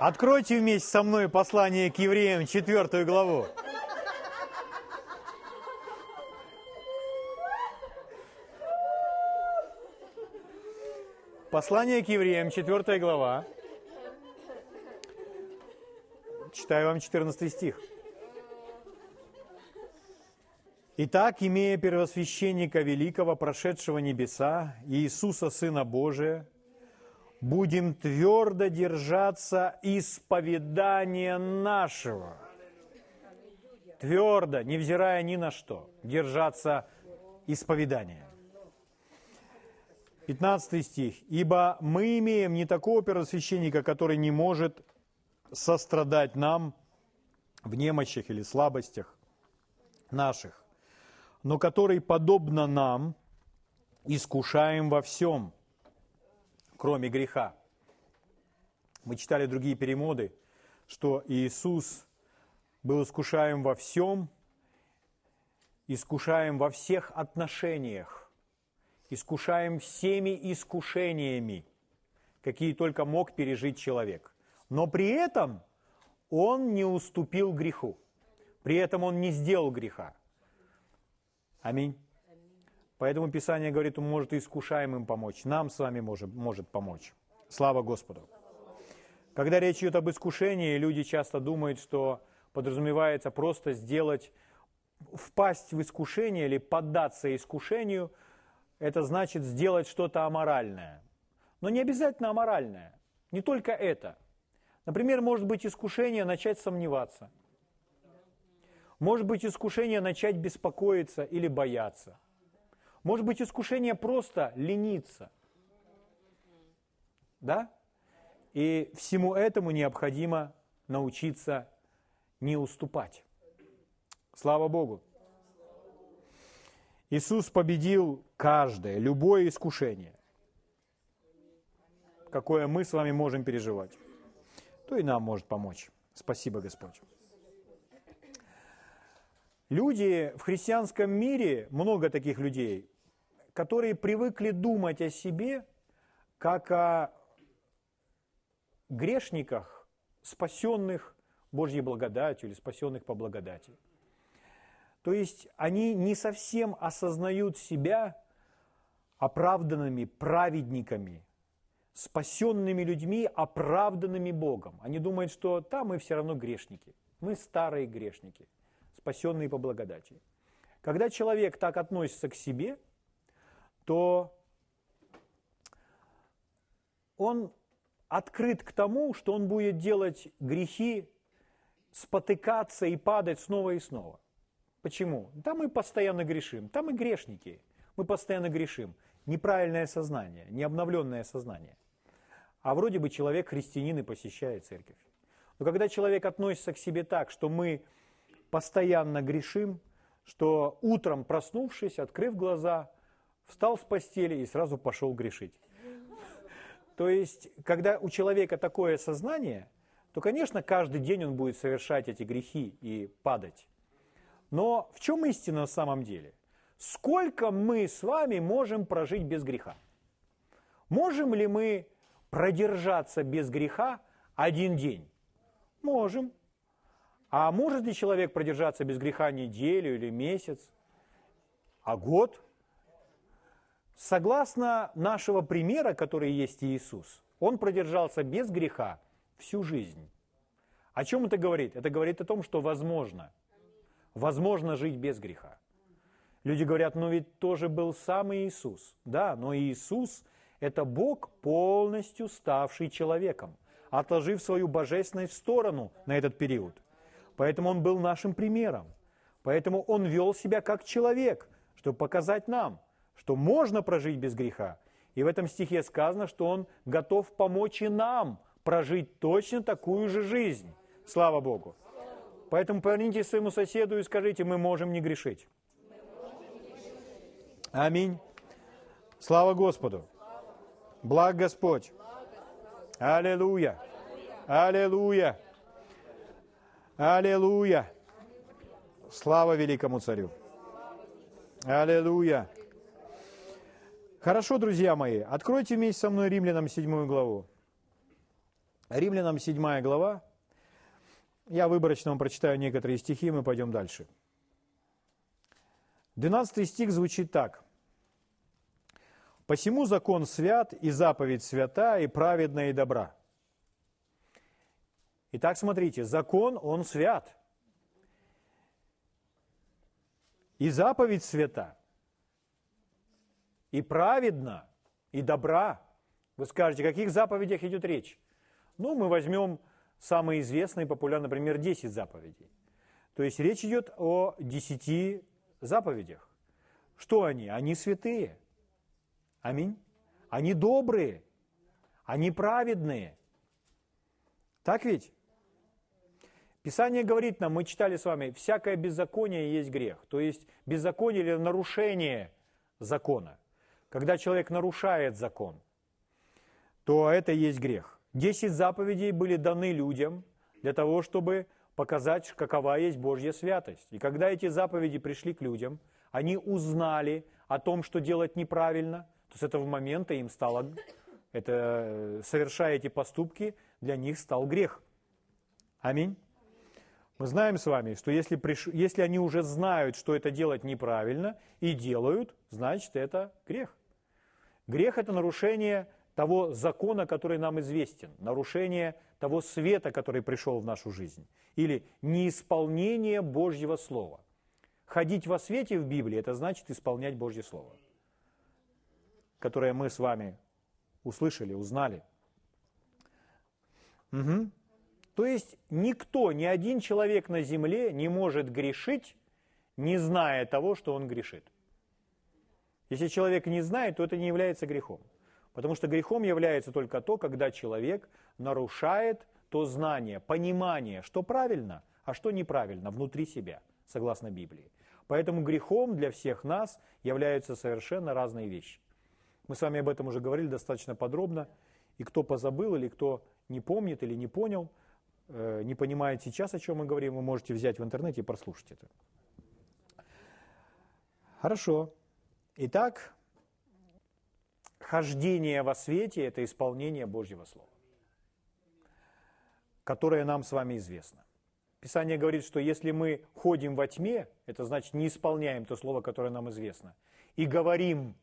Откройте вместе со мной послание к евреям, четвертую главу. Послание к евреям, четвертая глава. Читаю вам 14 стих. Итак, имея первосвященника великого, прошедшего небеса, Иисуса, Сына Божия, будем твердо держаться исповедания нашего. Твердо, невзирая ни на что, держаться исповедания. 15 стих. «Ибо мы имеем не такого первосвященника, который не может сострадать нам в немощах или слабостях наших, но который, подобно нам, искушаем во всем, кроме греха. Мы читали другие перемоды, что Иисус был искушаем во всем, искушаем во всех отношениях, искушаем всеми искушениями, какие только мог пережить человек. Но при этом он не уступил греху. При этом он не сделал греха. Аминь. Поэтому Писание говорит, он может искушаемым помочь. Нам с вами может, может помочь. Слава Господу. Когда речь идет об искушении, люди часто думают, что подразумевается просто сделать, впасть в искушение или поддаться искушению, это значит сделать что-то аморальное. Но не обязательно аморальное. Не только это. Например, может быть искушение начать сомневаться – может быть искушение начать беспокоиться или бояться. Может быть искушение просто лениться. Да? И всему этому необходимо научиться не уступать. Слава Богу. Иисус победил каждое, любое искушение, какое мы с вами можем переживать. То и нам может помочь. Спасибо, Господь. Люди в христианском мире, много таких людей, которые привыкли думать о себе как о грешниках, спасенных Божьей благодатью или спасенных по благодати. То есть они не совсем осознают себя оправданными праведниками, спасенными людьми, оправданными Богом. Они думают, что там мы все равно грешники, мы старые грешники – спасенные по благодати. Когда человек так относится к себе, то он открыт к тому, что он будет делать грехи, спотыкаться и падать снова и снова. Почему? Там мы постоянно грешим, там мы грешники, мы постоянно грешим. Неправильное сознание, необновленное сознание. А вроде бы человек христианин и посещает церковь. Но когда человек относится к себе так, что мы постоянно грешим, что утром проснувшись, открыв глаза, встал с постели и сразу пошел грешить. То есть, когда у человека такое сознание, то, конечно, каждый день он будет совершать эти грехи и падать. Но в чем истина на самом деле? Сколько мы с вами можем прожить без греха? Можем ли мы продержаться без греха один день? Можем. А может ли человек продержаться без греха неделю или месяц, а год? Согласно нашего примера, который есть Иисус, он продержался без греха всю жизнь. О чем это говорит? Это говорит о том, что возможно. Возможно жить без греха. Люди говорят, но ведь тоже был сам Иисус. Да, но Иисус – это Бог, полностью ставший человеком, отложив свою божественность в сторону на этот период – Поэтому он был нашим примером. Поэтому он вел себя как человек, чтобы показать нам, что можно прожить без греха. И в этом стихе сказано, что он готов помочь и нам прожить точно такую же жизнь. Слава Богу. Поэтому повернитесь своему соседу и скажите, мы можем не грешить. Аминь. Слава Господу. Благ Господь. Аллилуйя. Аллилуйя. Аллилуйя! Слава великому царю! Аллилуйя! Хорошо, друзья мои, откройте вместе со мной Римлянам 7 главу. Римлянам 7 глава. Я выборочно вам прочитаю некоторые стихи, мы пойдем дальше. 12 стих звучит так. «Посему закон свят, и заповедь свята, и праведна, и добра». Итак, смотрите, закон, он свят. И заповедь свята, и праведна, и добра. Вы скажете, о каких заповедях идет речь? Ну, мы возьмем самые известные, популярные, например, 10 заповедей. То есть речь идет о 10 заповедях. Что они? Они святые. Аминь. Они добрые. Они праведные. Так ведь? Писание говорит нам, мы читали с вами, всякое беззаконие есть грех. То есть беззаконие или нарушение закона. Когда человек нарушает закон, то это есть грех. Десять заповедей были даны людям для того, чтобы показать, какова есть Божья святость. И когда эти заповеди пришли к людям, они узнали о том, что делать неправильно, то с этого момента им стало, это, совершая эти поступки, для них стал грех. Аминь. Мы знаем с вами, что если, приш... если они уже знают, что это делать неправильно, и делают, значит это грех. Грех – это нарушение того закона, который нам известен, нарушение того света, который пришел в нашу жизнь, или неисполнение Божьего Слова. Ходить во свете в Библии – это значит исполнять Божье Слово, которое мы с вами услышали, узнали. Угу. То есть никто, ни один человек на земле не может грешить, не зная того, что он грешит. Если человек не знает, то это не является грехом. Потому что грехом является только то, когда человек нарушает то знание, понимание, что правильно, а что неправильно внутри себя, согласно Библии. Поэтому грехом для всех нас являются совершенно разные вещи. Мы с вами об этом уже говорили достаточно подробно. И кто позабыл, или кто не помнит, или не понял, э, не понимает сейчас, о чем мы говорим, вы можете взять в интернете и прослушать это. Хорошо. Итак, хождение во свете – это исполнение Божьего Слова, которое нам с вами известно. Писание говорит, что если мы ходим во тьме, это значит не исполняем то слово, которое нам известно, и говорим,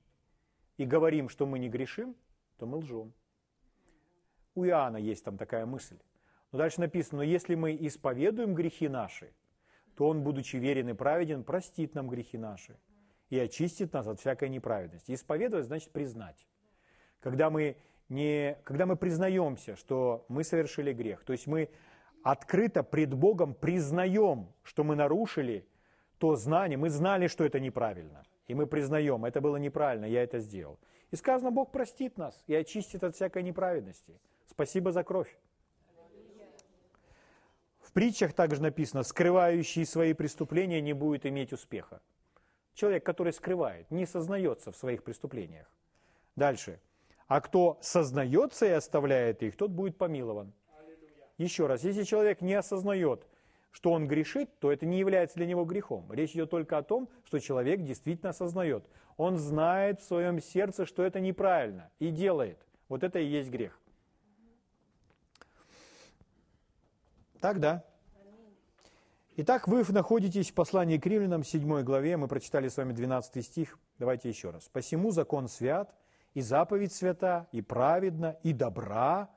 и говорим, что мы не грешим, то мы лжем. У Иоанна есть там такая мысль. Но дальше написано, но если мы исповедуем грехи наши, то Он, будучи верен и праведен, простит нам грехи наши и очистит нас от всякой неправедности. Исповедовать значит признать. Когда мы, не, когда мы признаемся, что мы совершили грех, то есть мы открыто пред Богом признаем, что мы нарушили то знание, мы знали, что это неправильно, и мы признаем, это было неправильно, я это сделал. И сказано, Бог простит нас и очистит от всякой неправедности. Спасибо за кровь. В притчах также написано, скрывающий свои преступления не будет иметь успеха. Человек, который скрывает, не сознается в своих преступлениях. Дальше. А кто сознается и оставляет их, тот будет помилован. Еще раз, если человек не осознает, что он грешит, то это не является для него грехом. Речь идет только о том, что человек действительно осознает. Он знает в своем сердце, что это неправильно, и делает. Вот это и есть грех. Так, да? Итак, вы находитесь в послании к римлянам, 7 главе, мы прочитали с вами 12 стих. Давайте еще раз. «Посему закон свят, и заповедь свята, и праведна, и добра».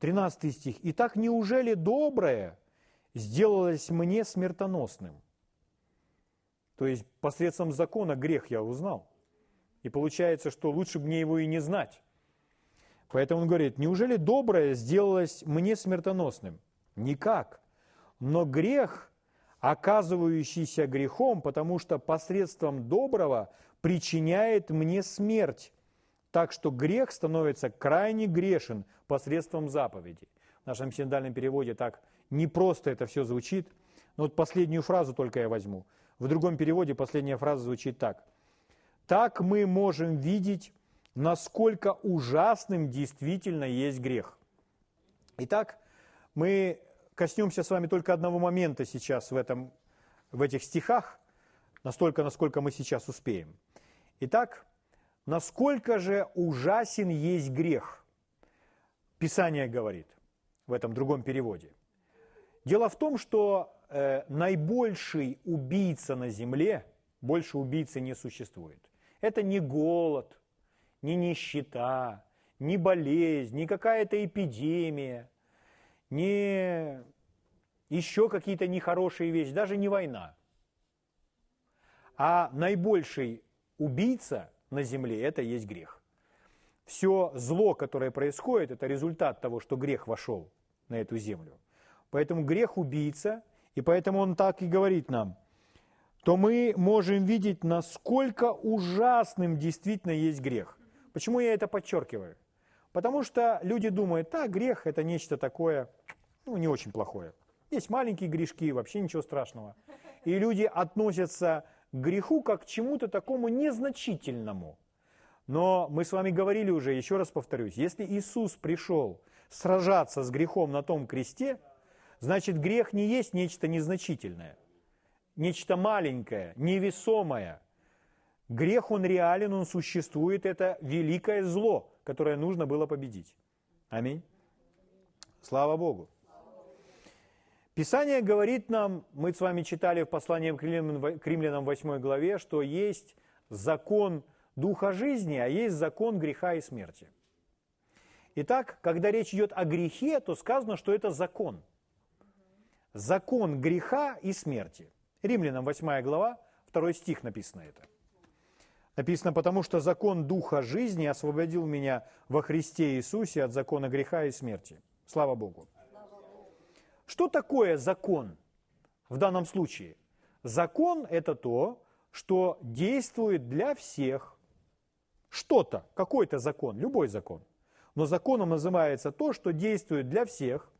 13 стих. «Итак, неужели доброе сделалось мне смертоносным?» То есть посредством закона грех я узнал. И получается, что лучше бы мне его и не знать. Поэтому он говорит, неужели доброе сделалось мне смертоносным? Никак но грех, оказывающийся грехом, потому что посредством доброго причиняет мне смерть. Так что грех становится крайне грешен посредством заповеди. В нашем синодальном переводе так не просто это все звучит. Но вот последнюю фразу только я возьму. В другом переводе последняя фраза звучит так. Так мы можем видеть, насколько ужасным действительно есть грех. Итак, мы коснемся с вами только одного момента сейчас в, этом, в этих стихах, настолько, насколько мы сейчас успеем. Итак, насколько же ужасен есть грех? Писание говорит в этом другом переводе. Дело в том, что э, наибольший убийца на земле, больше убийцы не существует. Это не голод, не нищета, не болезнь, не какая-то эпидемия, не еще какие-то нехорошие вещи, даже не война. А наибольший убийца на земле – это есть грех. Все зло, которое происходит, это результат того, что грех вошел на эту землю. Поэтому грех убийца, и поэтому он так и говорит нам, то мы можем видеть, насколько ужасным действительно есть грех. Почему я это подчеркиваю? Потому что люди думают, да, грех это нечто такое, ну, не очень плохое. Есть маленькие грешки, вообще ничего страшного. И люди относятся к греху как к чему-то такому незначительному. Но мы с вами говорили уже, еще раз повторюсь, если Иисус пришел сражаться с грехом на том кресте, значит грех не есть нечто незначительное, нечто маленькое, невесомое. Грех, он реален, он существует, это великое зло, которое нужно было победить. Аминь. Слава Богу. Писание говорит нам, мы с вами читали в послании к римлянам 8 главе, что есть закон духа жизни, а есть закон греха и смерти. Итак, когда речь идет о грехе, то сказано, что это закон. Закон греха и смерти. Римлянам 8 глава, 2 стих написано это. Написано, потому что закон Духа жизни освободил меня во Христе Иисусе от закона греха и смерти. Слава Богу. Что такое закон в данном случае? Закон – это то, что действует для всех. Что-то, какой-то закон, любой закон. Но законом называется то, что действует для всех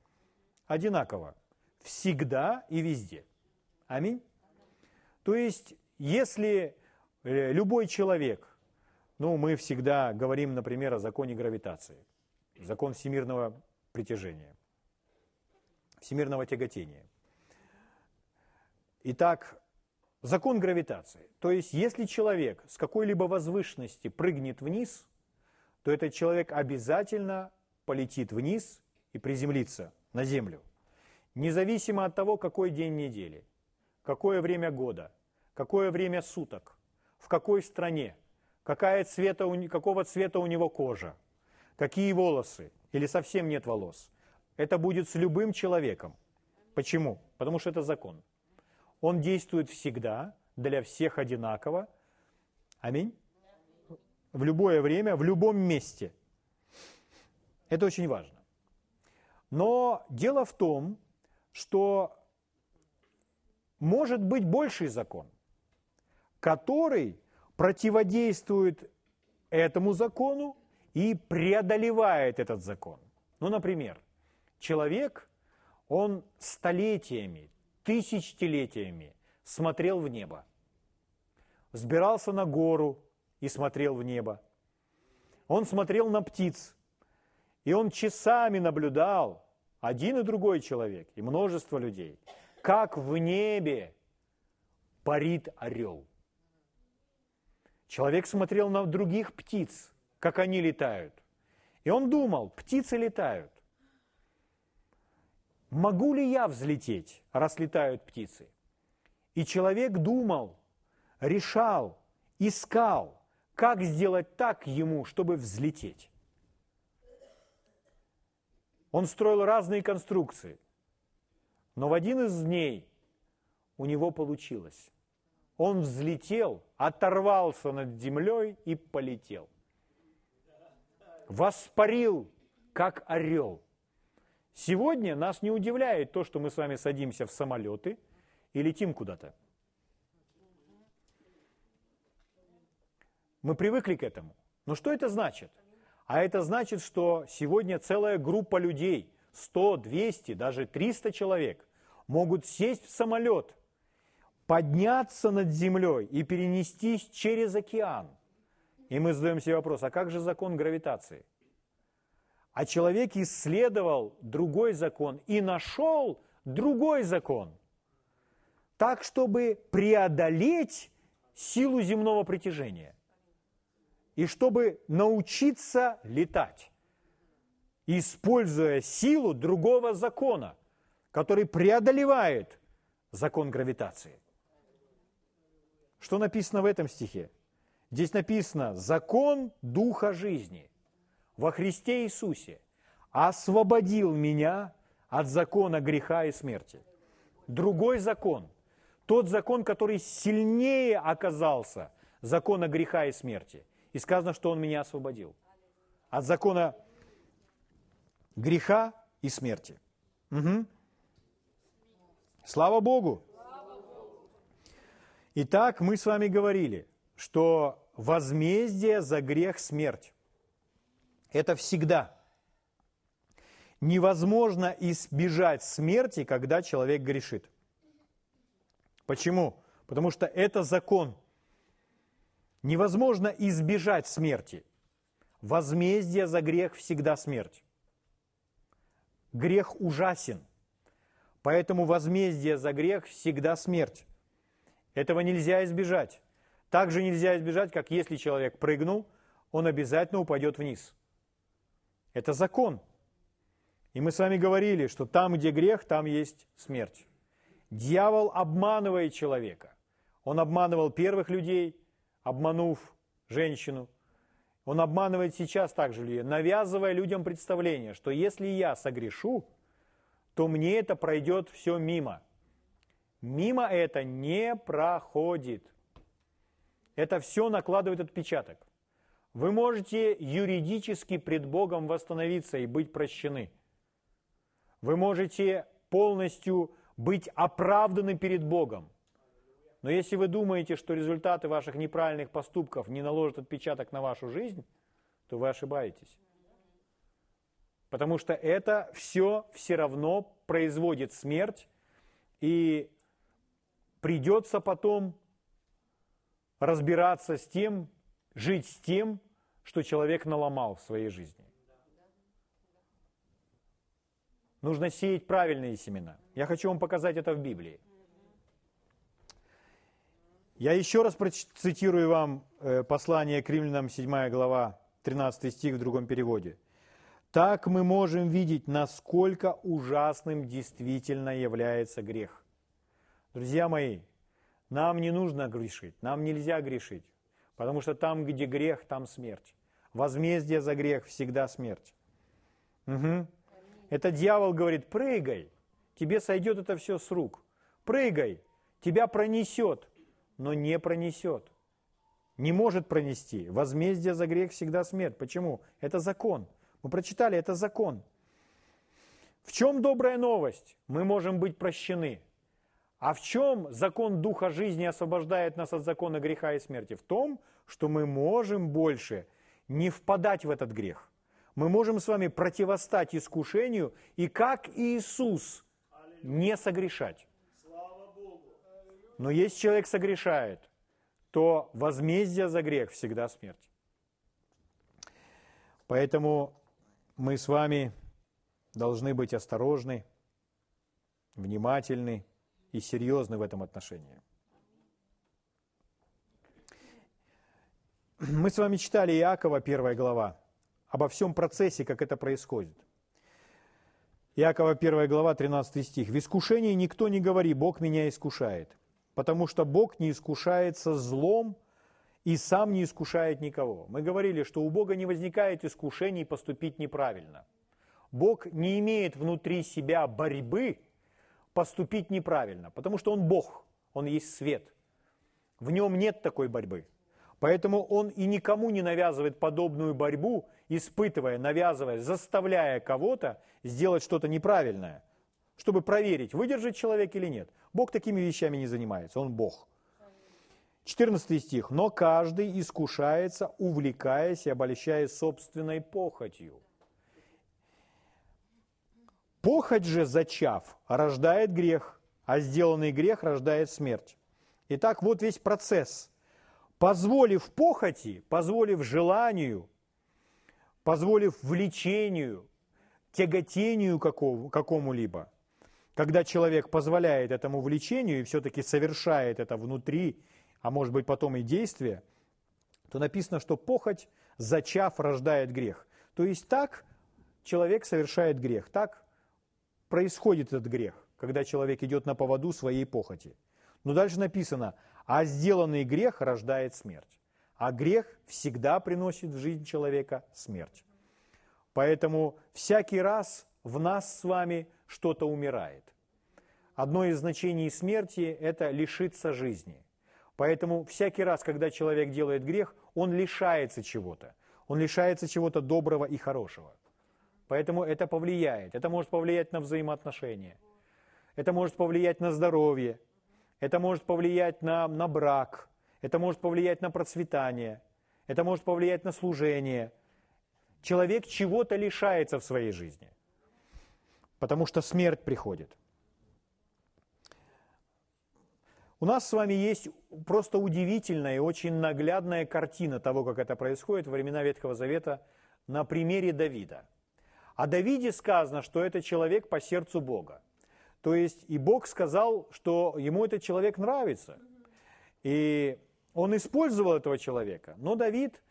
одинаково, всегда и везде. Аминь. То есть, если любой человек, ну, мы всегда говорим, например, о законе гравитации, закон всемирного притяжения всемирного тяготения. Итак, закон гравитации. То есть, если человек с какой-либо возвышенности прыгнет вниз, то этот человек обязательно полетит вниз и приземлится на Землю. Независимо от того, какой день недели, какое время года, какое время суток, в какой стране, какая цвета, какого цвета у него кожа, какие волосы или совсем нет волос – это будет с любым человеком. Почему? Потому что это закон. Он действует всегда, для всех одинаково. Аминь. В любое время, в любом месте. Это очень важно. Но дело в том, что может быть больший закон, который противодействует этому закону и преодолевает этот закон. Ну, например, Человек, он столетиями, тысячелетиями смотрел в небо. Сбирался на гору и смотрел в небо. Он смотрел на птиц, и он часами наблюдал, один и другой человек, и множество людей, как в небе парит орел. Человек смотрел на других птиц, как они летают. И он думал, птицы летают. Могу ли я взлететь, раз летают птицы? И человек думал, решал, искал, как сделать так ему, чтобы взлететь. Он строил разные конструкции, но в один из дней у него получилось. Он взлетел, оторвался над землей и полетел. Воспарил, как орел. Сегодня нас не удивляет то, что мы с вами садимся в самолеты и летим куда-то. Мы привыкли к этому. Но что это значит? А это значит, что сегодня целая группа людей, 100, 200, даже 300 человек, могут сесть в самолет, подняться над землей и перенестись через океан. И мы задаем себе вопрос, а как же закон гравитации? А человек исследовал другой закон и нашел другой закон. Так, чтобы преодолеть силу земного притяжения. И чтобы научиться летать. используя силу другого закона, который преодолевает закон гравитации. Что написано в этом стихе? Здесь написано «Закон Духа жизни во Христе Иисусе освободил меня от закона греха и смерти». Другой закон, тот закон, который сильнее оказался закона греха и смерти. И сказано, что Он меня освободил от закона греха и смерти. Угу. Слава Богу! Итак, мы с вами говорили, что возмездие за грех – смерть. Это всегда. Невозможно избежать смерти, когда человек грешит. Почему? Потому что это закон. Невозможно избежать смерти. Возмездие за грех всегда смерть. Грех ужасен. Поэтому возмездие за грех всегда смерть. Этого нельзя избежать. Также нельзя избежать, как если человек прыгнул, он обязательно упадет вниз. Это закон. И мы с вами говорили, что там, где грех, там есть смерть. Дьявол обманывает человека. Он обманывал первых людей, обманув женщину. Он обманывает сейчас также людей, навязывая людям представление, что если я согрешу, то мне это пройдет все мимо. Мимо это не проходит. Это все накладывает отпечаток. Вы можете юридически пред Богом восстановиться и быть прощены. Вы можете полностью быть оправданы перед Богом. Но если вы думаете, что результаты ваших неправильных поступков не наложат отпечаток на вашу жизнь, то вы ошибаетесь. Потому что это все все равно производит смерть и придется потом разбираться с тем, жить с тем, что человек наломал в своей жизни. Нужно сеять правильные семена. Я хочу вам показать это в Библии. Я еще раз процитирую вам э, послание к римлянам, 7 глава, 13 стих в другом переводе. Так мы можем видеть, насколько ужасным действительно является грех. Друзья мои, нам не нужно грешить, нам нельзя грешить, потому что там, где грех, там смерть. Возмездие за грех всегда смерть. Угу. Это дьявол говорит, прыгай, тебе сойдет это все с рук. Прыгай, тебя пронесет, но не пронесет. Не может пронести. Возмездие за грех всегда смерть. Почему? Это закон. Мы прочитали, это закон. В чем добрая новость? Мы можем быть прощены. А в чем закон Духа жизни освобождает нас от закона греха и смерти? В том, что мы можем больше не впадать в этот грех. Мы можем с вами противостать искушению и как Иисус не согрешать. Но если человек согрешает, то возмездие за грех всегда смерть. Поэтому мы с вами должны быть осторожны, внимательны и серьезны в этом отношении. Мы с вами читали Иакова, первая глава, обо всем процессе, как это происходит. Иакова, первая глава, 13 стих. «В искушении никто не говори, Бог меня искушает, потому что Бог не искушается злом и сам не искушает никого. Мы говорили, что у Бога не возникает искушений поступить неправильно. Бог не имеет внутри себя борьбы поступить неправильно, потому что Он Бог, Он есть свет. В нем нет такой борьбы. Поэтому Он и никому не навязывает подобную борьбу, испытывая, навязывая, заставляя кого-то сделать что-то неправильное, чтобы проверить, выдержит человек или нет. Бог такими вещами не занимается, Он Бог. 14 стих. «Но каждый искушается, увлекаясь и обольщаясь собственной похотью». Похоть же, зачав, рождает грех, а сделанный грех рождает смерть. Итак, вот весь процесс. Позволив похоти, позволив желанию, позволив влечению, тяготению какому-либо, когда человек позволяет этому влечению и все-таки совершает это внутри а может быть потом и действие, то написано, что похоть, зачав, рождает грех. То есть так человек совершает грех. Так происходит этот грех, когда человек идет на поводу своей похоти. Но дальше написано, а сделанный грех рождает смерть. А грех всегда приносит в жизнь человека смерть. Поэтому всякий раз в нас с вами что-то умирает. Одно из значений смерти – это лишиться жизни. Поэтому всякий раз, когда человек делает грех, он лишается чего-то. Он лишается чего-то доброго и хорошего. Поэтому это повлияет. Это может повлиять на взаимоотношения. Это может повлиять на здоровье. Это может повлиять на, на брак. Это может повлиять на процветание. Это может повлиять на служение. Человек чего-то лишается в своей жизни. Потому что смерть приходит. У нас с вами есть просто удивительная и очень наглядная картина того, как это происходит во времена Ветхого Завета на примере Давида. О Давиде сказано, что это человек по сердцу Бога. То есть и Бог сказал, что ему этот человек нравится. И он использовал этого человека. Но Давид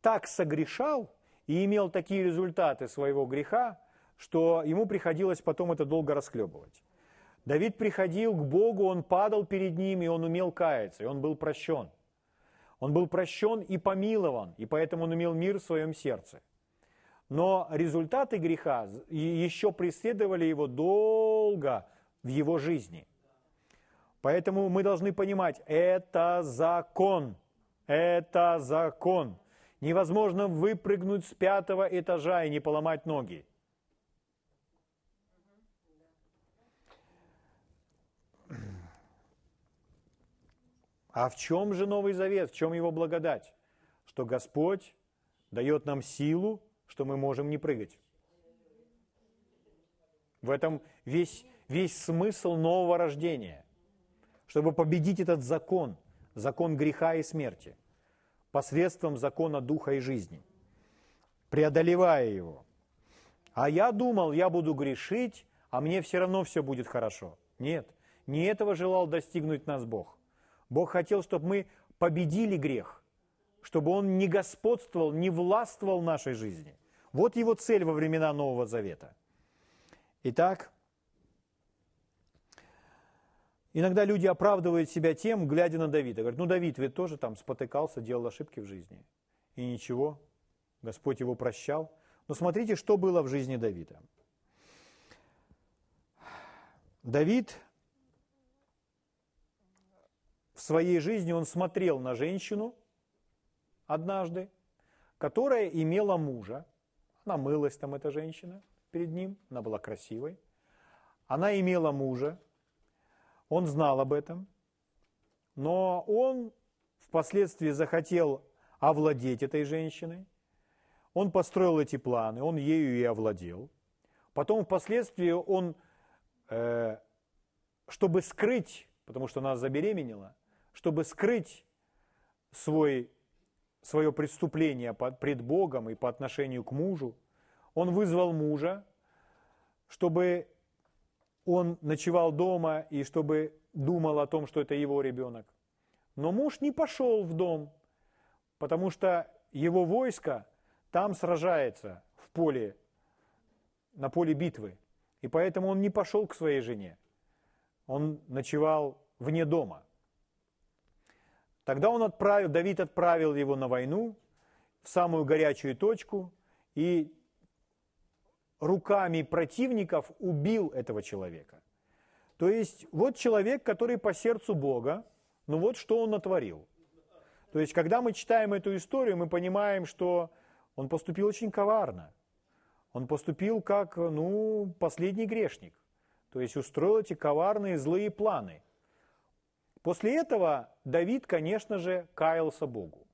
так согрешал и имел такие результаты своего греха, что ему приходилось потом это долго расхлебывать. Давид приходил к Богу, он падал перед ним, и он умел каяться, и он был прощен. Он был прощен и помилован, и поэтому он имел мир в своем сердце. Но результаты греха еще преследовали его долго в его жизни. Поэтому мы должны понимать, это закон, это закон. Невозможно выпрыгнуть с пятого этажа и не поломать ноги. А в чем же Новый Завет, в чем его благодать? Что Господь дает нам силу, что мы можем не прыгать. В этом весь, весь смысл нового рождения. Чтобы победить этот закон, закон греха и смерти, посредством закона духа и жизни, преодолевая его. А я думал, я буду грешить, а мне все равно все будет хорошо. Нет, не этого желал достигнуть нас Бог. Бог хотел, чтобы мы победили грех, чтобы он не господствовал, не властвовал нашей жизни. Вот его цель во времена Нового Завета. Итак, иногда люди оправдывают себя тем, глядя на Давида. Говорят, ну Давид ведь тоже там спотыкался, делал ошибки в жизни. И ничего, Господь его прощал. Но смотрите, что было в жизни Давида. Давид в своей жизни он смотрел на женщину однажды, которая имела мужа. Она мылась там, эта женщина, перед ним. Она была красивой. Она имела мужа. Он знал об этом. Но он впоследствии захотел овладеть этой женщиной. Он построил эти планы, он ею и овладел. Потом впоследствии он, э, чтобы скрыть, потому что она забеременела, чтобы скрыть свой, свое преступление пред Богом и по отношению к мужу, он вызвал мужа, чтобы он ночевал дома и чтобы думал о том, что это его ребенок. Но муж не пошел в дом, потому что его войско там сражается в поле, на поле битвы. И поэтому он не пошел к своей жене. Он ночевал вне дома – Тогда он отправил, Давид отправил его на войну, в самую горячую точку, и руками противников убил этого человека. То есть вот человек, который по сердцу Бога, ну вот что он натворил. То есть когда мы читаем эту историю, мы понимаем, что он поступил очень коварно. Он поступил как, ну, последний грешник. То есть устроил эти коварные злые планы – После этого Давид, конечно же, каялся Богу.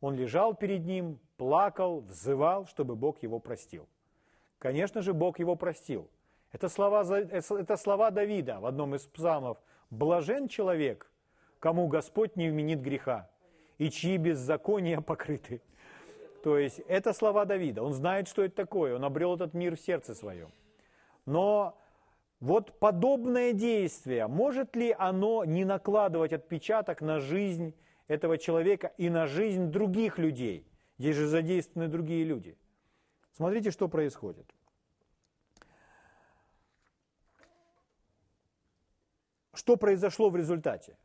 Он лежал перед ним, плакал, взывал, чтобы Бог его простил. Конечно же, Бог его простил. Это слова, это слова Давида в одном из псалмов. «Блажен человек, кому Господь не вменит греха, и чьи беззакония покрыты». То есть это слова Давида. Он знает, что это такое. Он обрел этот мир в сердце своем. Но вот подобное действие, может ли оно не накладывать отпечаток на жизнь этого человека и на жизнь других людей? Здесь же задействованы другие люди. Смотрите, что происходит. Что произошло в результате?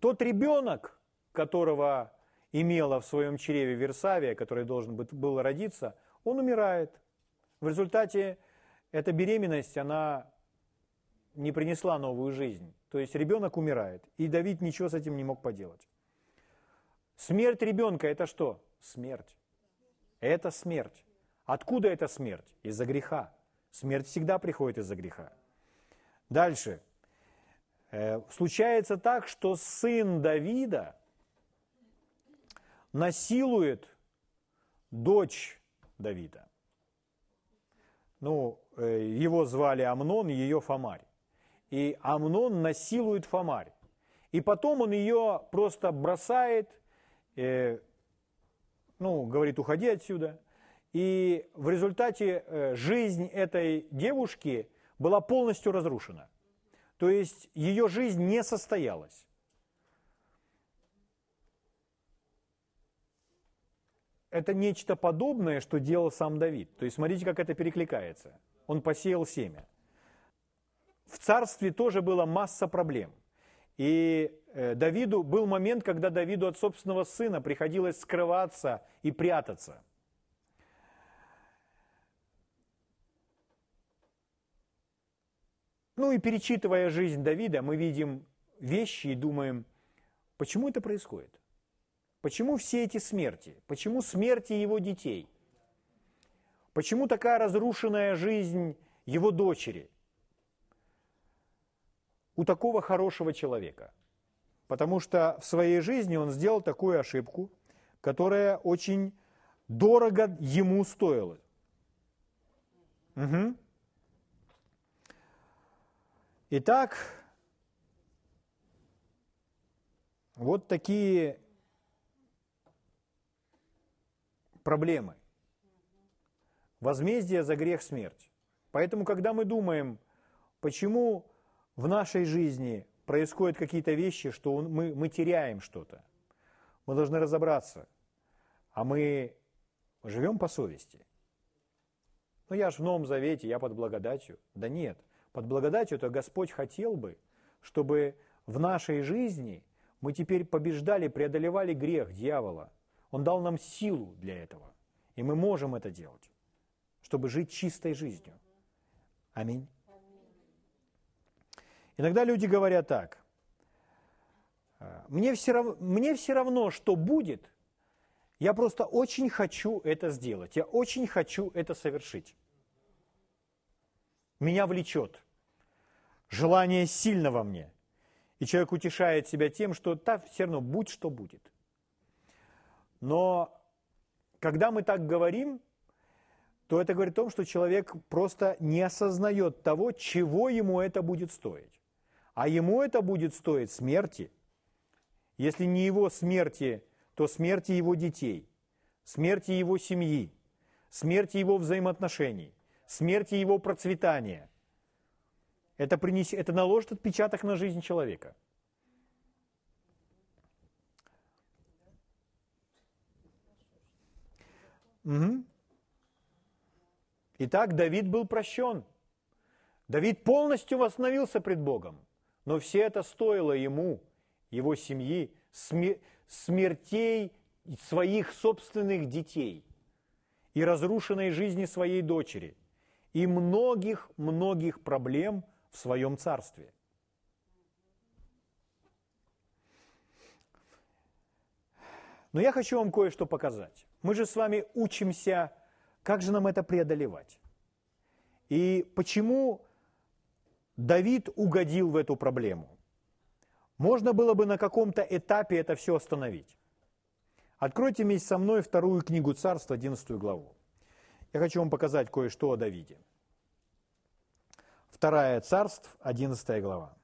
Тот ребенок, которого имела в своем чреве Версавия, который должен был родиться, он умирает. В результате эта беременность, она не принесла новую жизнь. То есть ребенок умирает, и Давид ничего с этим не мог поделать. Смерть ребенка – это что? Смерть. Это смерть. Откуда эта смерть? Из-за греха. Смерть всегда приходит из-за греха. Дальше. Э, случается так, что сын Давида насилует дочь Давида. Ну, э, его звали Амнон, ее Фомарь. И Амнон насилует Фомарь. И потом он ее просто бросает, э, ну, говорит, уходи отсюда. И в результате э, жизнь этой девушки была полностью разрушена. То есть ее жизнь не состоялась. Это нечто подобное, что делал сам Давид. То есть смотрите, как это перекликается. Он посеял семя. В царстве тоже была масса проблем. И э, Давиду был момент, когда Давиду от собственного сына приходилось скрываться и прятаться. Ну и перечитывая жизнь Давида, мы видим вещи и думаем, почему это происходит? Почему все эти смерти? Почему смерти его детей? Почему такая разрушенная жизнь его дочери? У такого хорошего человека. Потому что в своей жизни он сделал такую ошибку, которая очень дорого ему стоила. Угу. Итак, вот такие проблемы. Возмездие за грех смерть. Поэтому, когда мы думаем, почему в нашей жизни происходят какие-то вещи, что мы, мы теряем что-то. Мы должны разобраться. А мы живем по совести. Ну я же в Новом Завете, я под благодатью. Да нет, под благодатью то Господь хотел бы, чтобы в нашей жизни мы теперь побеждали, преодолевали грех дьявола. Он дал нам силу для этого. И мы можем это делать, чтобы жить чистой жизнью. Аминь. Иногда люди говорят так, мне все, равно, мне все равно, что будет, я просто очень хочу это сделать, я очень хочу это совершить. Меня влечет, желание сильно во мне. И человек утешает себя тем, что так все равно будь что будет. Но когда мы так говорим, то это говорит о том, что человек просто не осознает того, чего ему это будет стоить. А ему это будет стоить смерти. Если не его смерти, то смерти его детей, смерти его семьи, смерти его взаимоотношений, смерти его процветания. Это, принес, это наложит отпечаток на жизнь человека. Угу. Итак, Давид был прощен. Давид полностью восстановился пред Богом. Но все это стоило ему, его семьи, смертей своих собственных детей и разрушенной жизни своей дочери и многих-многих проблем в своем царстве. Но я хочу вам кое-что показать. Мы же с вами учимся, как же нам это преодолевать. И почему Давид угодил в эту проблему. Можно было бы на каком-то этапе это все остановить. Откройте вместе со мной вторую книгу Царства, 11 главу. Я хочу вам показать кое-что о Давиде. Вторая Царств, 11 глава.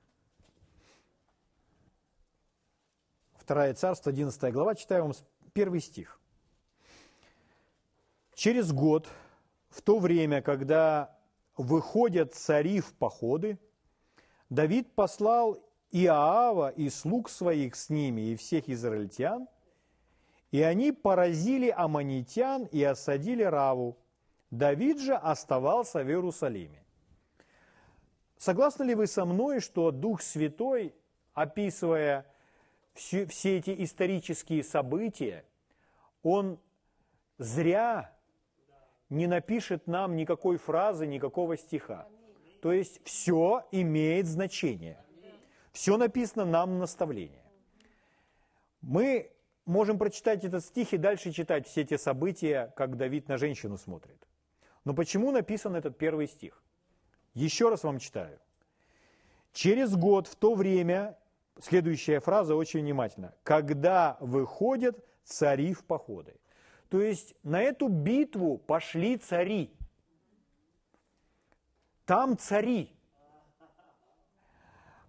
Вторая Царство, 11 глава, читаю вам первый стих. Через год, в то время, когда выходят цари в походы, Давид послал Иоава и слуг своих с ними и всех израильтян, и они поразили аммонитян и осадили Раву, Давид же оставался в Иерусалиме. Согласны ли вы со мной, что Дух Святой, описывая все, все эти исторические события, он зря не напишет нам никакой фразы, никакого стиха. То есть все имеет значение. Все написано нам наставление. Мы можем прочитать этот стих и дальше читать все эти события, как Давид на женщину смотрит. Но почему написан этот первый стих? Еще раз вам читаю. Через год в то время, следующая фраза очень внимательно, когда выходят цари в походы. То есть на эту битву пошли цари. Там цари.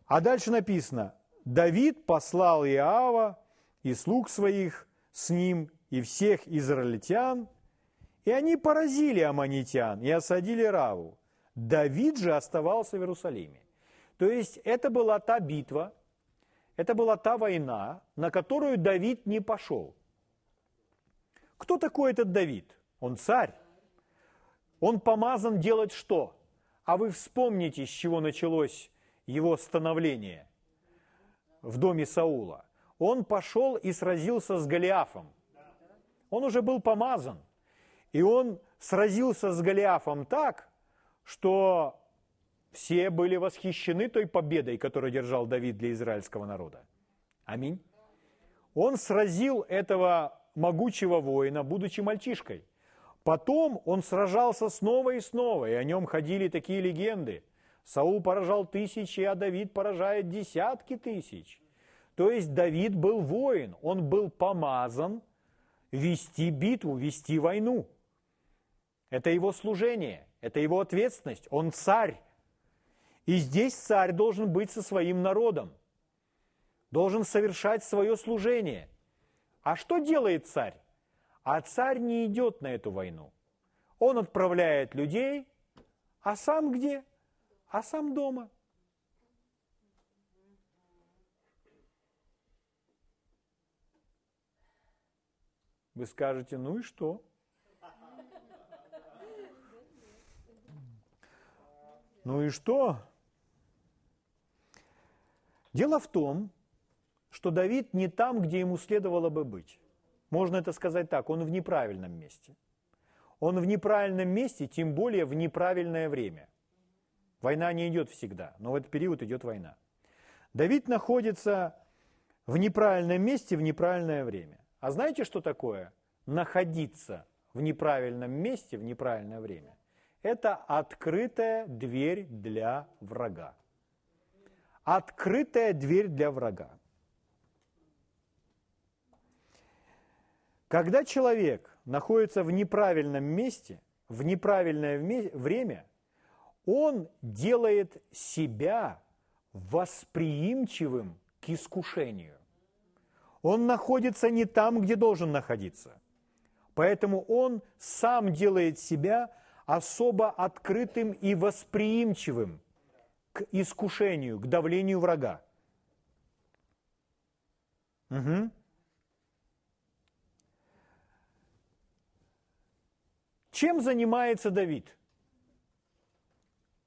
А дальше написано, Давид послал Иава и слуг своих с ним, и всех израильтян, и они поразили аманитян и осадили Раву. Давид же оставался в Иерусалиме. То есть это была та битва, это была та война, на которую Давид не пошел. Кто такой этот Давид? Он царь. Он помазан делать что? А вы вспомните, с чего началось его становление в доме Саула он пошел и сразился с Голиафом. Он уже был помазан. И он сразился с Голиафом так, что все были восхищены той победой, которую держал Давид для израильского народа. Аминь. Он сразил этого могучего воина, будучи мальчишкой. Потом он сражался снова и снова, и о нем ходили такие легенды. Саул поражал тысячи, а Давид поражает десятки тысяч. То есть Давид был воин, он был помазан вести битву, вести войну. Это его служение, это его ответственность, он царь. И здесь царь должен быть со своим народом, должен совершать свое служение. А что делает царь? А царь не идет на эту войну. Он отправляет людей, а сам где? А сам дома – Вы скажете, ну и что? Ну и что? Дело в том, что Давид не там, где ему следовало бы быть. Можно это сказать так, он в неправильном месте. Он в неправильном месте, тем более в неправильное время. Война не идет всегда, но в этот период идет война. Давид находится в неправильном месте в неправильное время. А знаете, что такое находиться в неправильном месте в неправильное время? Это открытая дверь для врага. Открытая дверь для врага. Когда человек находится в неправильном месте, в неправильное время, он делает себя восприимчивым к искушению он находится не там, где должен находиться. Поэтому он сам делает себя особо открытым и восприимчивым к искушению, к давлению врага. Угу. Чем занимается Давид?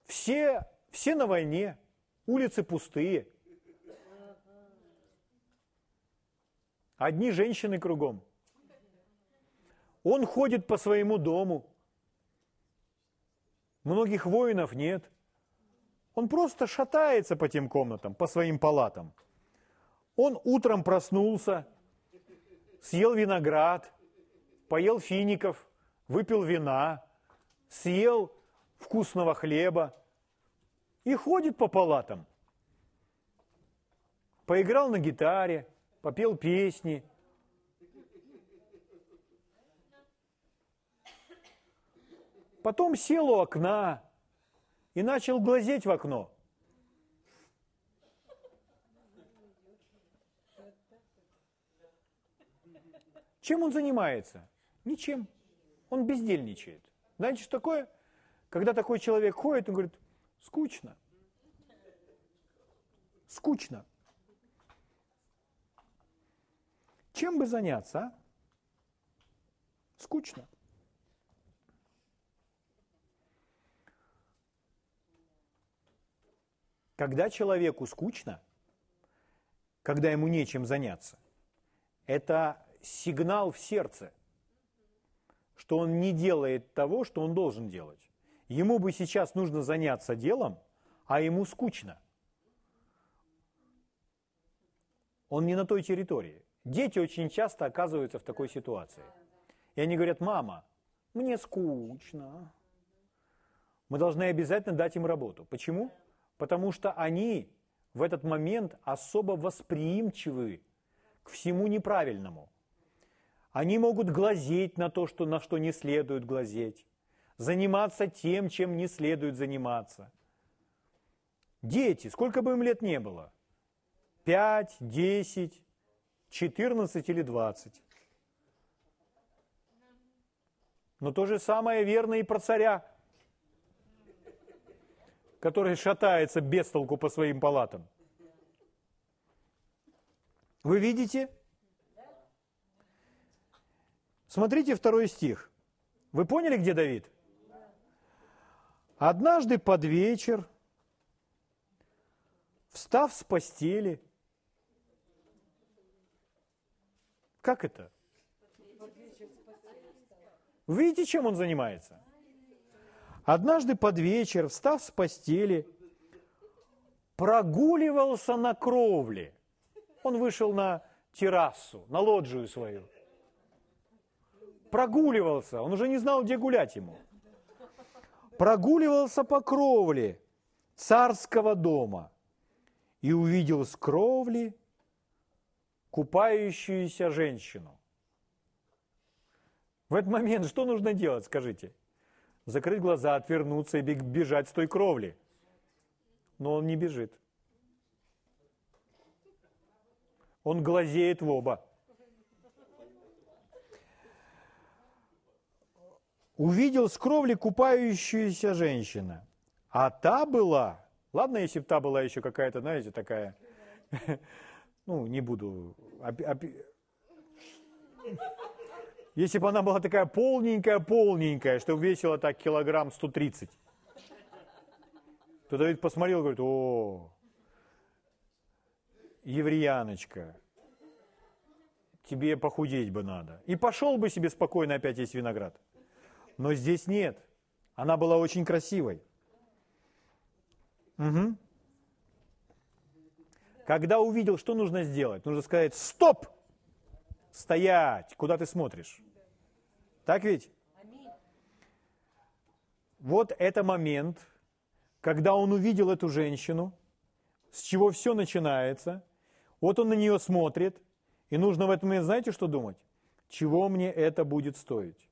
Все, все на войне, улицы пустые – Одни женщины кругом. Он ходит по своему дому. Многих воинов нет. Он просто шатается по тем комнатам, по своим палатам. Он утром проснулся, съел виноград, поел фиников, выпил вина, съел вкусного хлеба и ходит по палатам. Поиграл на гитаре, попел песни. Потом сел у окна и начал глазеть в окно. Чем он занимается? Ничем. Он бездельничает. Знаете, что такое? Когда такой человек ходит, он говорит, скучно. Скучно. Чем бы заняться, а? Скучно. Когда человеку скучно, когда ему нечем заняться, это сигнал в сердце – что он не делает того, что он должен делать. Ему бы сейчас нужно заняться делом, а ему скучно. Он не на той территории. Дети очень часто оказываются в такой ситуации. И они говорят, мама, мне скучно. Мы должны обязательно дать им работу. Почему? Потому что они в этот момент особо восприимчивы к всему неправильному. Они могут глазеть на то, что, на что не следует глазеть, заниматься тем, чем не следует заниматься. Дети, сколько бы им лет не было, 5, 10, 14 или 20. Но то же самое верно и про царя который шатается без толку по своим палатам. Вы видите? Смотрите второй стих. Вы поняли, где Давид? Однажды под вечер, встав с постели, как это? Видите, чем он занимается? Однажды под вечер, встав с постели, прогуливался на кровле. Он вышел на террасу, на лоджию свою. Прогуливался, он уже не знал, где гулять ему. Прогуливался по кровле царского дома и увидел с кровли купающуюся женщину. В этот момент что нужно делать, скажите? закрыть глаза, отвернуться и бежать с той кровли. Но он не бежит. Он глазеет в оба. Увидел с кровли купающуюся женщина. А та была, ладно, если бы та была еще какая-то, знаете, такая, ну, не буду, если бы она была такая полненькая-полненькая, что весила так килограмм 130, то Давид посмотрел и говорит, о, евреяночка, тебе похудеть бы надо. И пошел бы себе спокойно опять есть виноград. Но здесь нет. Она была очень красивой. Угу. Когда увидел, что нужно сделать? Нужно сказать, стоп! Стоять! Куда ты смотришь? Так ведь? Вот это момент, когда он увидел эту женщину, с чего все начинается. Вот он на нее смотрит, и нужно в этом момент, знаете, что думать? Чего мне это будет стоить?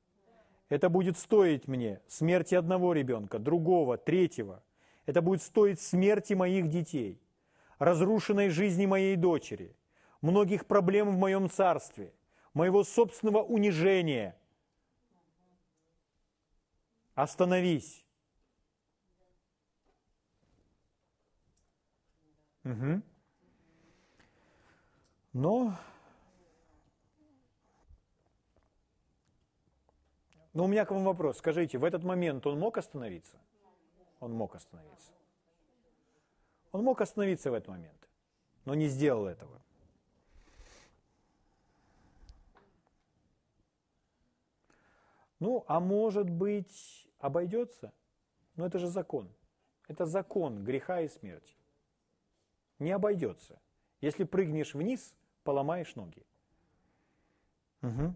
Это будет стоить мне смерти одного ребенка, другого, третьего. Это будет стоить смерти моих детей, разрушенной жизни моей дочери, многих проблем в моем царстве, моего собственного унижения. Остановись. Угу. Но, но у меня к вам вопрос. Скажите, в этот момент он мог остановиться? Он мог остановиться. Он мог остановиться в этот момент, но не сделал этого. Ну, а может быть, обойдется? Но это же закон. Это закон греха и смерти. Не обойдется. Если прыгнешь вниз, поломаешь ноги. Угу.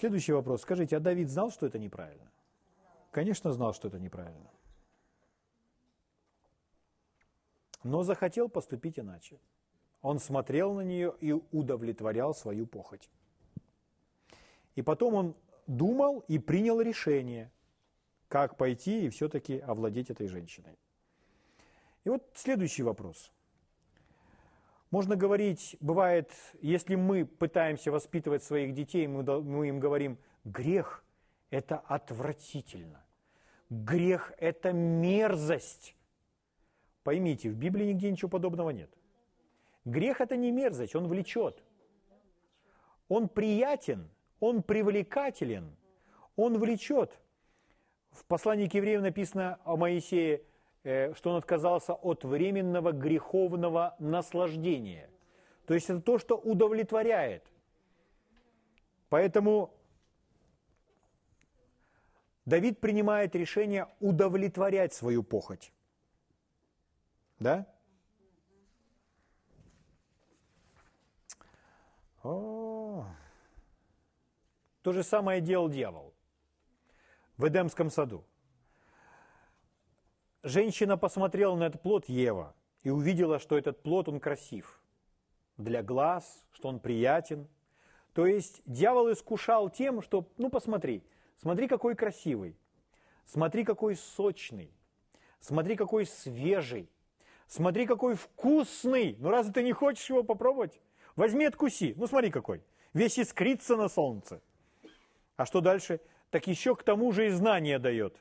Следующий вопрос. Скажите, а Давид знал, что это неправильно? Конечно, знал, что это неправильно. Но захотел поступить иначе. Он смотрел на нее и удовлетворял свою похоть. И потом он думал и принял решение, как пойти и все-таки овладеть этой женщиной. И вот следующий вопрос. Можно говорить, бывает, если мы пытаемся воспитывать своих детей, мы, мы им говорим, грех – это отвратительно. Грех – это мерзость. Поймите, в Библии нигде ничего подобного нет. Грех – это не мерзость, он влечет. Он приятен, он привлекателен, он влечет. В послании к евреям написано о Моисее, что он отказался от временного греховного наслаждения. То есть это то, что удовлетворяет. Поэтому Давид принимает решение удовлетворять свою похоть. Да? О, то же самое делал дьявол в Эдемском саду. Женщина посмотрела на этот плод Ева и увидела, что этот плод, он красив для глаз, что он приятен. То есть дьявол искушал тем, что, ну посмотри, смотри, какой красивый, смотри, какой сочный, смотри, какой свежий, смотри, какой вкусный. Ну разве ты не хочешь его попробовать? Возьми, откуси. Ну смотри какой. Весь искрится на солнце. А что дальше? Так еще к тому же и знание дает.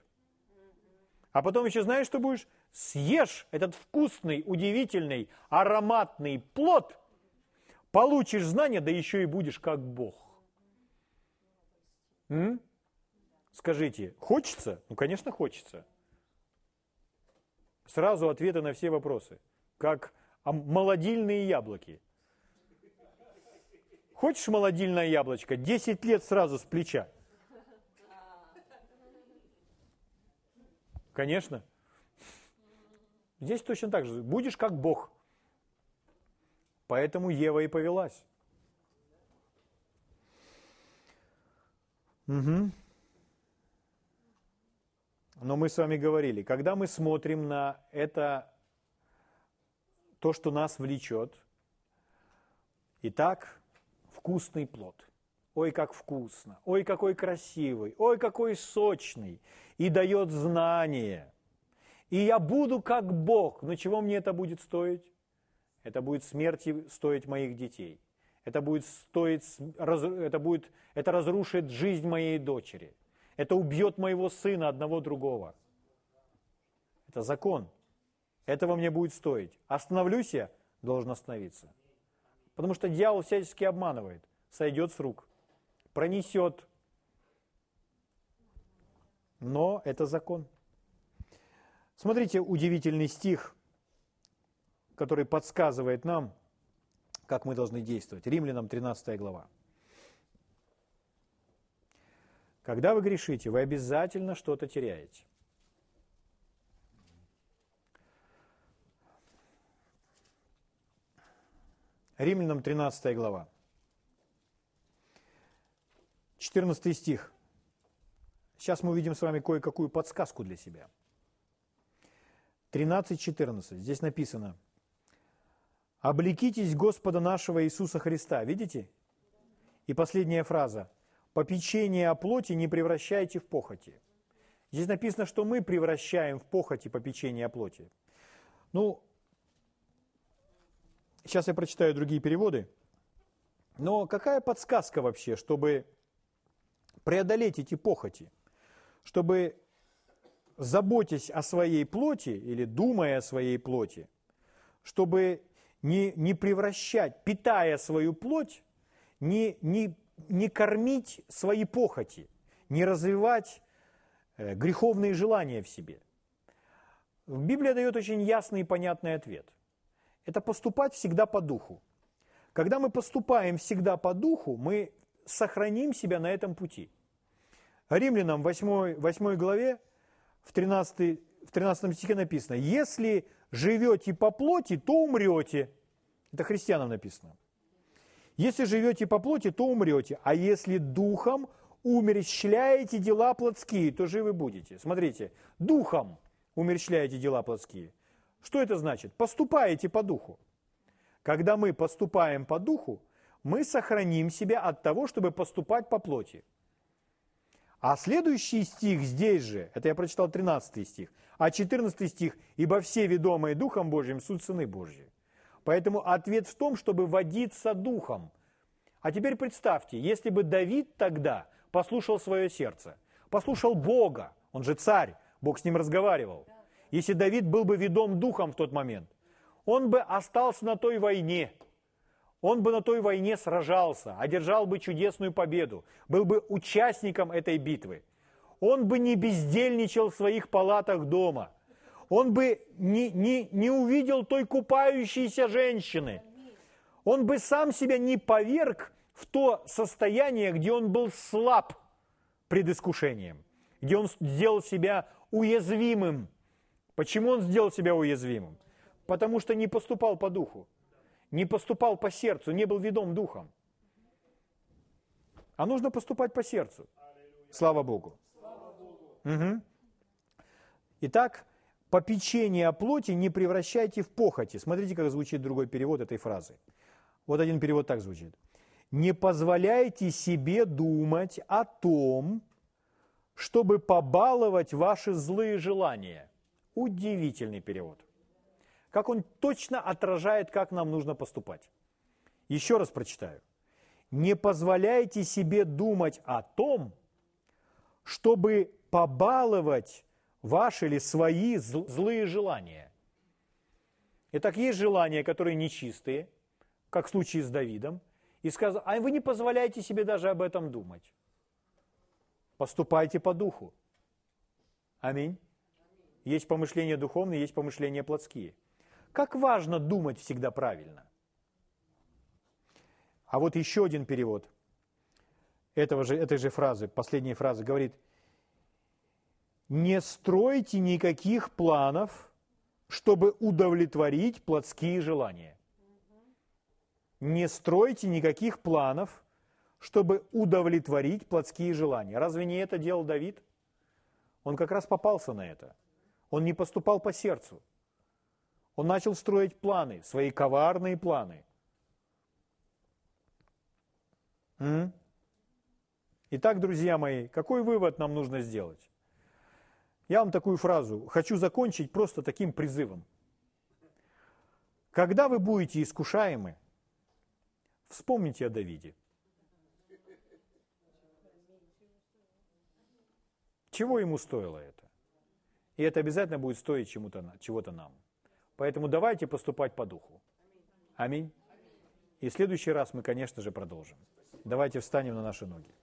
А потом еще знаешь, что будешь? Съешь этот вкусный, удивительный, ароматный плод, получишь знание, да еще и будешь как Бог. М? Скажите, хочется? Ну, конечно, хочется. Сразу ответы на все вопросы. Как молодильные яблоки. Хочешь молодильное яблочко? 10 лет сразу с плеча. Конечно. Здесь точно так же. Будешь как Бог. Поэтому Ева и повелась. Угу. Но мы с вами говорили, когда мы смотрим на это, то, что нас влечет, итак, вкусный плод. Ой, как вкусно, ой, какой красивый, ой, какой сочный. И дает знание. И я буду как Бог. Но чего мне это будет стоить? Это будет смерти стоить моих детей. Это будет стоить, это, будет, это разрушит жизнь моей дочери. Это убьет моего сына, одного другого. Это закон. Этого мне будет стоить. Остановлюсь я, должен остановиться. Потому что дьявол всячески обманывает. Сойдет с рук, пронесет. Но это закон. Смотрите удивительный стих, который подсказывает нам, как мы должны действовать. Римлянам 13 глава. Когда вы грешите, вы обязательно что-то теряете. Римлянам 13 глава. 14 стих. Сейчас мы увидим с вами кое-какую подсказку для себя. 13.14. Здесь написано. «Облекитесь Господа нашего Иисуса Христа». Видите? И последняя фраза. «Попечение о плоти не превращайте в похоти». Здесь написано, что мы превращаем в похоти попечение о плоти. Ну, Сейчас я прочитаю другие переводы. Но какая подсказка вообще, чтобы преодолеть эти похоти, чтобы, заботясь о своей плоти или думая о своей плоти, чтобы не, не превращать, питая свою плоть, не, не, не кормить свои похоти, не развивать э, греховные желания в себе. Библия дает очень ясный и понятный ответ – это поступать всегда по духу. Когда мы поступаем всегда по духу, мы сохраним себя на этом пути. Римлянам 8, 8 главе в 13, в 13 стихе написано, «Если живете по плоти, то умрете». Это христианам написано. «Если живете по плоти, то умрете, а если духом умерщвляете дела плотские, то живы будете». Смотрите, духом умерщвляете дела плотские. Что это значит? Поступаете по духу. Когда мы поступаем по духу, мы сохраним себя от того, чтобы поступать по плоти. А следующий стих здесь же, это я прочитал 13 стих, а 14 стих, «Ибо все ведомые Духом Божьим суть сыны Божьи». Поэтому ответ в том, чтобы водиться Духом. А теперь представьте, если бы Давид тогда послушал свое сердце, послушал Бога, он же царь, Бог с ним разговаривал – если Давид был бы ведом духом в тот момент, он бы остался на той войне, он бы на той войне сражался, одержал бы чудесную победу, был бы участником этой битвы. он бы не бездельничал в своих палатах дома. Он бы не, не, не увидел той купающейся женщины. Он бы сам себя не поверг в то состояние, где он был слаб пред искушением, где он сделал себя уязвимым. Почему он сделал себя уязвимым? Потому что не поступал по духу, не поступал по сердцу, не был ведом духом. А нужно поступать по сердцу. Слава Богу. Угу. Итак, попечение о плоти не превращайте в похоти. Смотрите, как звучит другой перевод этой фразы. Вот один перевод так звучит. Не позволяйте себе думать о том, чтобы побаловать ваши злые желания. Удивительный перевод. Как он точно отражает, как нам нужно поступать. Еще раз прочитаю. Не позволяйте себе думать о том, чтобы побаловать ваши или свои злые желания. Итак, есть желания, которые нечистые, как в случае с Давидом, и сказал, а вы не позволяете себе даже об этом думать. Поступайте по духу. Аминь. Есть помышления духовные, есть помышления плотские. Как важно думать всегда правильно. А вот еще один перевод этого же, этой же фразы, последней фразы, говорит, не стройте никаких планов, чтобы удовлетворить плотские желания. Не стройте никаких планов, чтобы удовлетворить плотские желания. Разве не это делал Давид? Он как раз попался на это. Он не поступал по сердцу. Он начал строить планы, свои коварные планы. Итак, друзья мои, какой вывод нам нужно сделать? Я вам такую фразу хочу закончить просто таким призывом. Когда вы будете искушаемы, вспомните о Давиде. Чего ему стоило это? И это обязательно будет стоить чему-то, чего-то нам. Поэтому давайте поступать по духу. Аминь. И в следующий раз мы, конечно же, продолжим. Давайте встанем на наши ноги.